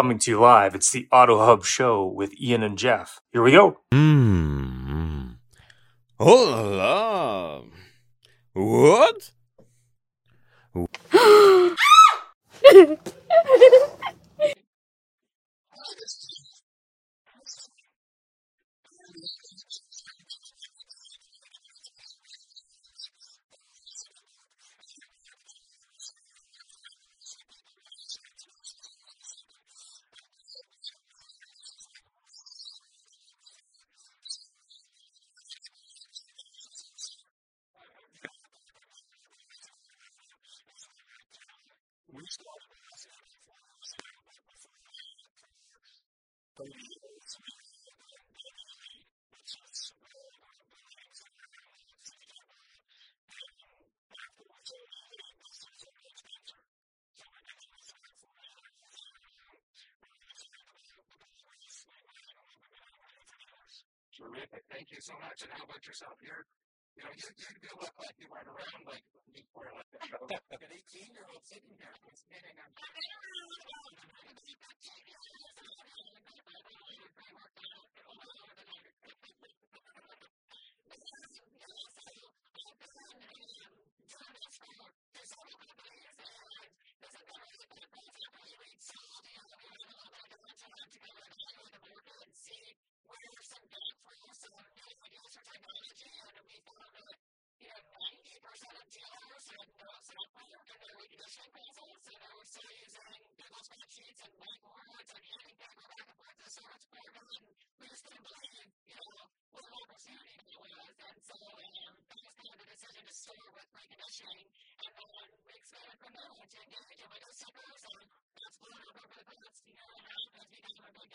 Coming to you live, it's the Auto Hub Show with Ian and Jeff. Here we go. Mm. Hola. What? Terrific. Thank you so much. And how about yourself? You're, you know, you, you do look like you run around like before like left. An 18 year old sitting here who's getting on.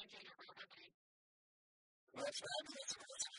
A all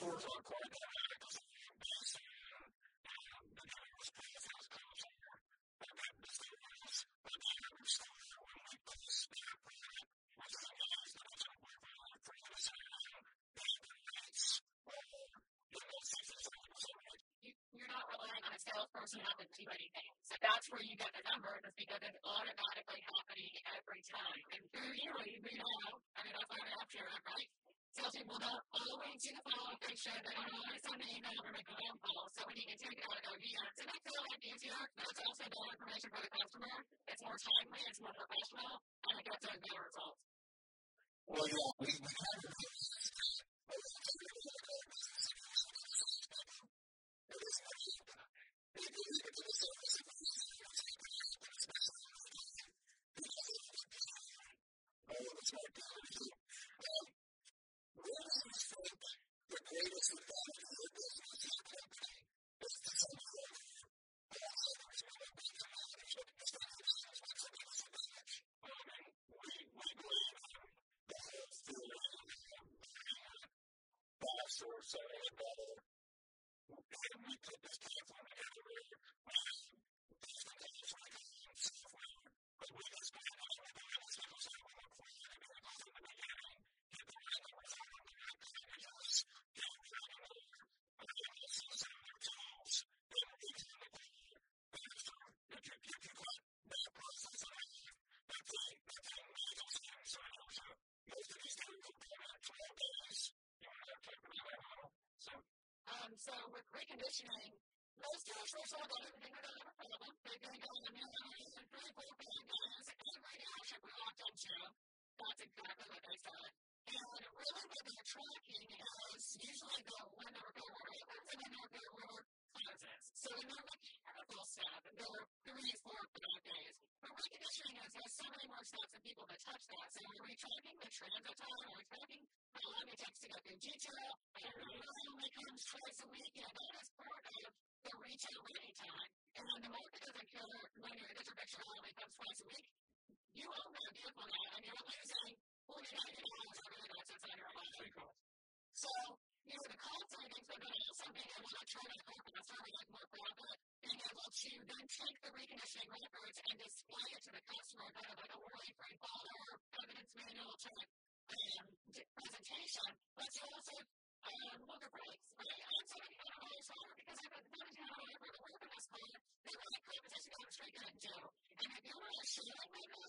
stores are quite you're not relying on a salesperson to do anything. So that's where you get the numbers is because it's automatically happening every time. And usually we know, I mean, that's why we have to, right? Salespeople don't always do the picture. They don't always send an email or make a call. So when you can take out yeah, to make the life easier, that's also better information for the customer. It's more timely, it's more professional, and it gets us better results. Well, yeah, we, we source of better. And we put this platform together but we just got out of the house and was able to for you to go from the beginning, get the right numbers out of the yes, get the right number, and then also some of their tools, then we can look at if you if you got that process on that thing, that thing made those things so most of these things will come out 12 days so, um, so with reconditioning, most tourists will sort of everything without ever problem. They're going to go in the middle and really cool big guys. Every dealership we walked into, that's exactly what they said. And really what they're tracking is usually the repair order opens and then the repair order closes. So when they're looking at a full step, they're three, four, five days. But reconditioning is there's so many more steps and people that touch that. So are we tracking the transit time? Are we tracking how long it takes to go through detail? Once, twice a week, that is part of the retail ready time. And when the market doesn't care when your distribution only comes twice a week, you own that vehicle now and you're losing forty nine dollars every day that's on your monthly cost. So, you know, the cost savings going to also be able to turn it over and start like more profit, being able to then take the reconditioning records and display it to the customer kind of like a really free folder, evidence manual type um, presentation, but you also um, look at rates, right? I'm saying kind of really sorry because if it's not a town over the work in this car, they were like competition down the street going to do. And if you're not sure like that,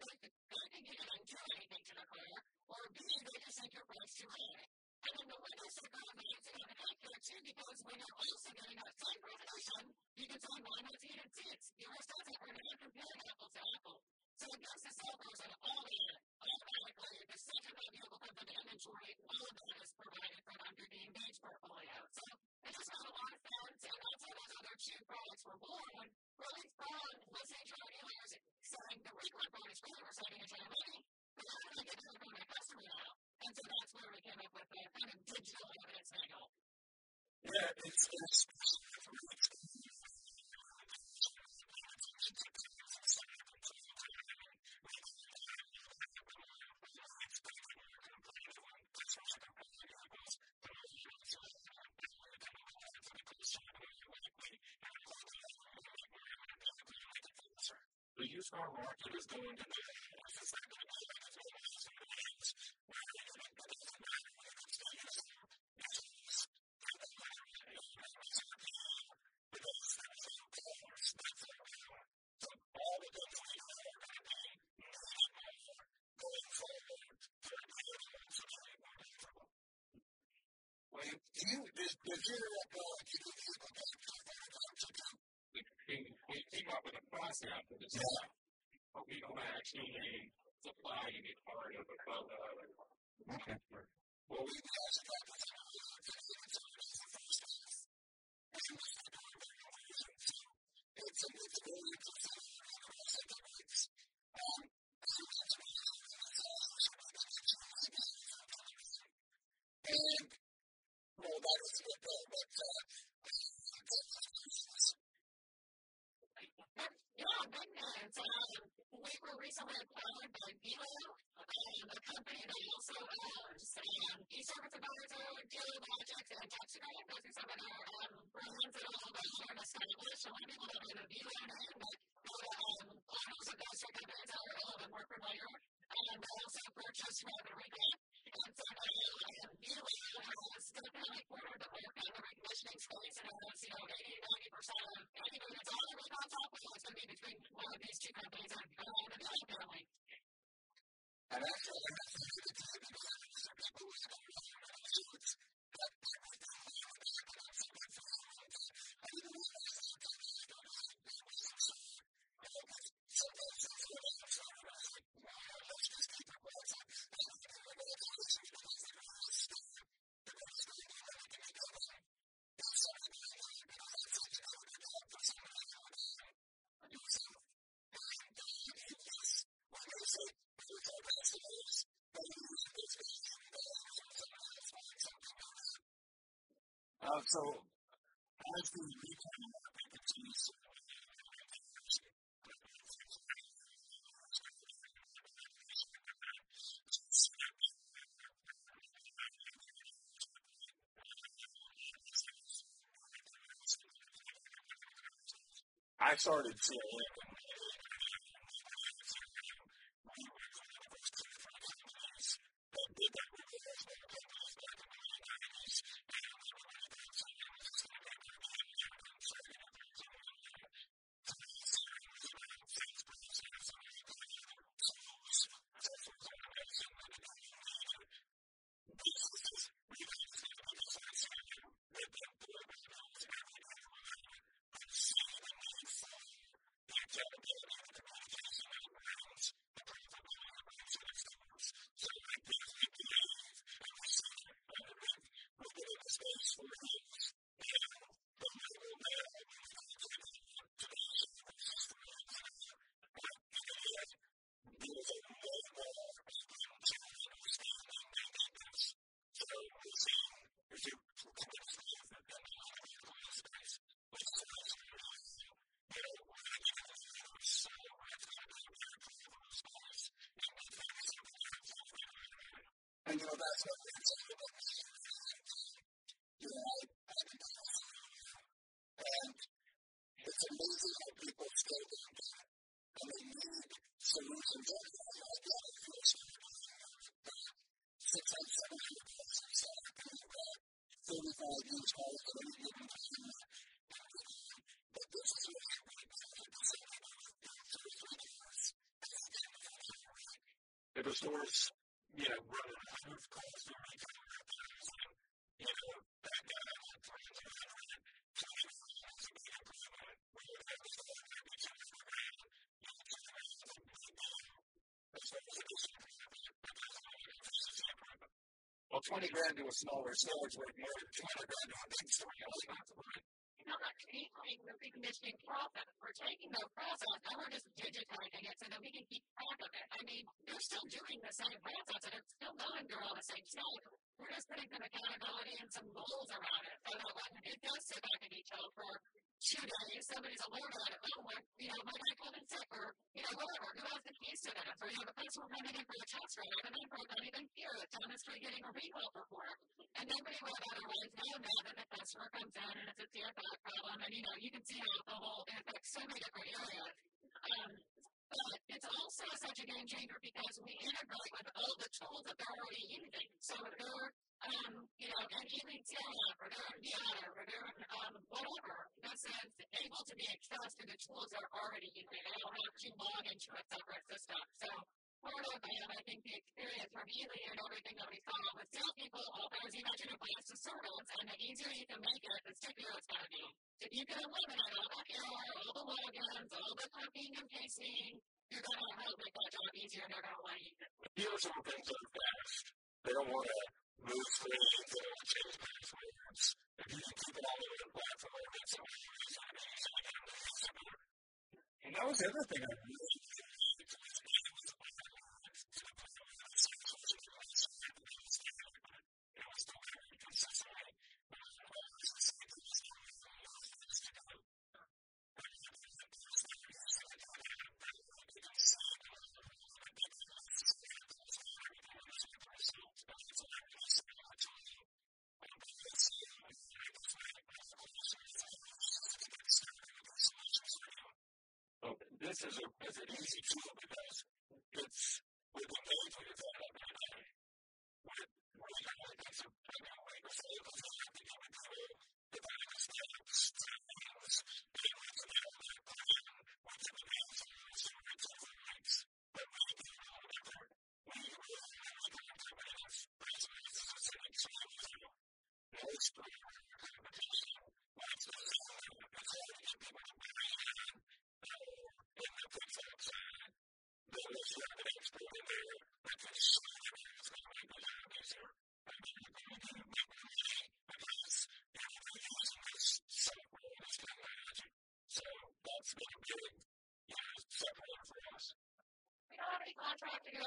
they think you're going to do anything to the car, or B, they just think your price too high. And then the windows are going to be accurate too because when you're also getting that same resolution, you can find why not heated seats. Your response are going to compare apples to apples. So it goes to cell phones and all the automatically the second that vehicle comes into inventory, all of that is provided from under the Engage portfolio. So it just made a lot of sense, and that's how those other were born. Really to our dealers saying the regular is really receiving a money, but I get my customer now? And so that's where we came up with the kind of digital evidence manual. Yeah, it's, it's the used car market is going to you, did, did you, we came for but we actually part of Okay. Well, we it's a it's very um, and well, that is what the what uh, Yeah, big names. Um, recently acquired by Vehlo, um, a company that also owns um, e-service advisor, Dealogic, and Taxigram. Those are some of our um, brands that all of us are established. A lot of people don't know the name, but um, autos and those companies are a little bit more familiar. Um, they also purchased Rapid Recon. And so um, Vehlo has definitely cornered the market in the reconditioning space and has, you know, 80 90% of anyone that's on the recon software is going to be between one of these two companies and one of the other family. And actually, Uh, so, as the I started seeing So, it's amazing how people stay down and they need solutions everywhere. Like that, if you're six hundred, seven hundred places that are doing that, 35 years old, and only living in but this is what I want If a store's, you know, running out of calls to make you know, that guy Well, 20 grand to a smaller store is worth more than 200 grand to a big store. You only have to buy We're not changing the reconditioning process. We're taking the process and we're just digitizing it so that we can keep track of it. I mean, they're still doing the same process and it's still going through all the same stuff. We're just putting some accountability and some goals around it so that when it does sit back and each other for two days, somebody's alert on it. Oh, my, you know, my guy called in sick or, you know, whatever. Who has the keys to that? So, you know, the customer coming in for the test even here, street getting a recall report. And nobody would have otherwise known that. The customer comes in and it's a CFL problem. And, you know, you can see how the whole, it affects so many different areas. Um, but it's also such a game changer because we integrate with all the tools that they're already using. So if they're, um, you know, an EVT app or they're an or they're um, whatever, this is able to be accessed to the tools they're already using. They don't have to log into a separate part I think the experience from Ely and everything that we saw with salespeople, as you mentioned, applies to oh, servants, and the easier you can make it, the stickier it's going to be. If you can eliminate all the error, all the logins, all the copying and pasting, you're going to help make that job easier and they're going to want to use it. Dealers are things that are fast. They don't want to move screens, they don't want to change passwords. If you can keep it all in one platform, it's so easy to use it. And that was the other thing I really this is a is an easy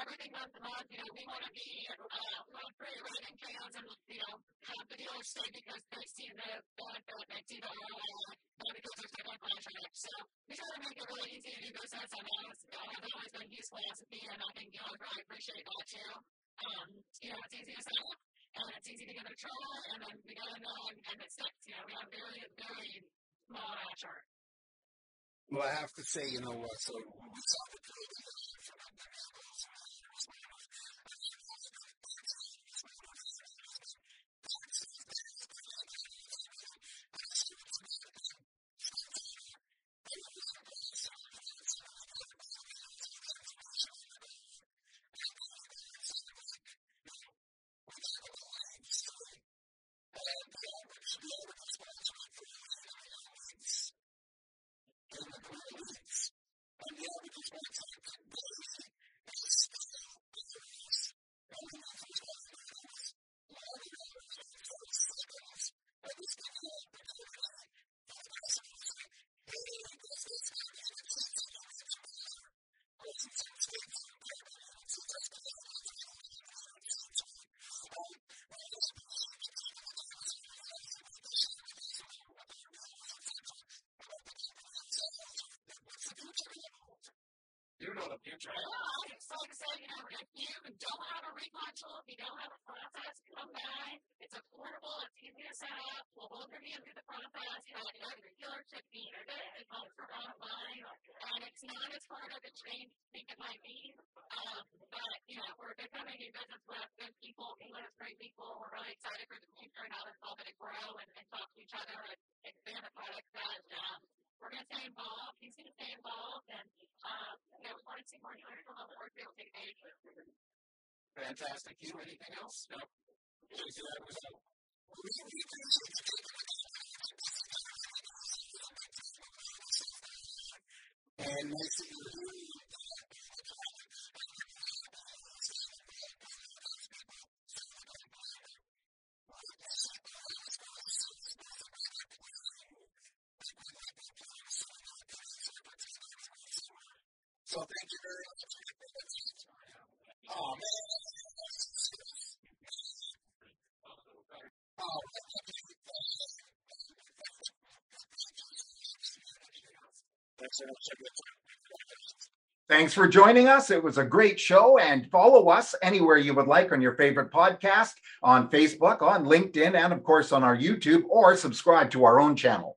everything to month. You know, we want to be uh, free writing cans and, you know, have the dealers stay because they see the benefit, they see the ROI, not because they're on contract. So we try to make it really easy to do business. I know it's uh, always been his philosophy, and I think dealers really appreciate that too. Um, you know, it's easy to set up, and it's easy to give it a try, and then we got to know and, and it sticks. You know, we have very, very small ad chart. Well, I have to say, you know what? So we saw the future. Well, it's so know, If you don't have a remodel, if you don't have a process, come by. It's affordable. It's easy to set up. We'll welcome you through the process. You know, you have your dealership meter, it comes from online, and it's not as hard of a change as think it might be. Um, but, you know, we're becoming a business with good people, with great people. We're really excited for the future and how this all going to grow and, and talk to each other and expand the product strategy going to stay involved. He's going to stay involved, and um, you know, we want to see more the be able to engage. Fantastic. You anything else? No. And next So thank you very much. Oh man. Oh, Thanks for joining us. It was a great show and follow us anywhere you would like on your favorite podcast, on Facebook, on LinkedIn, and of course on our YouTube or subscribe to our own channel.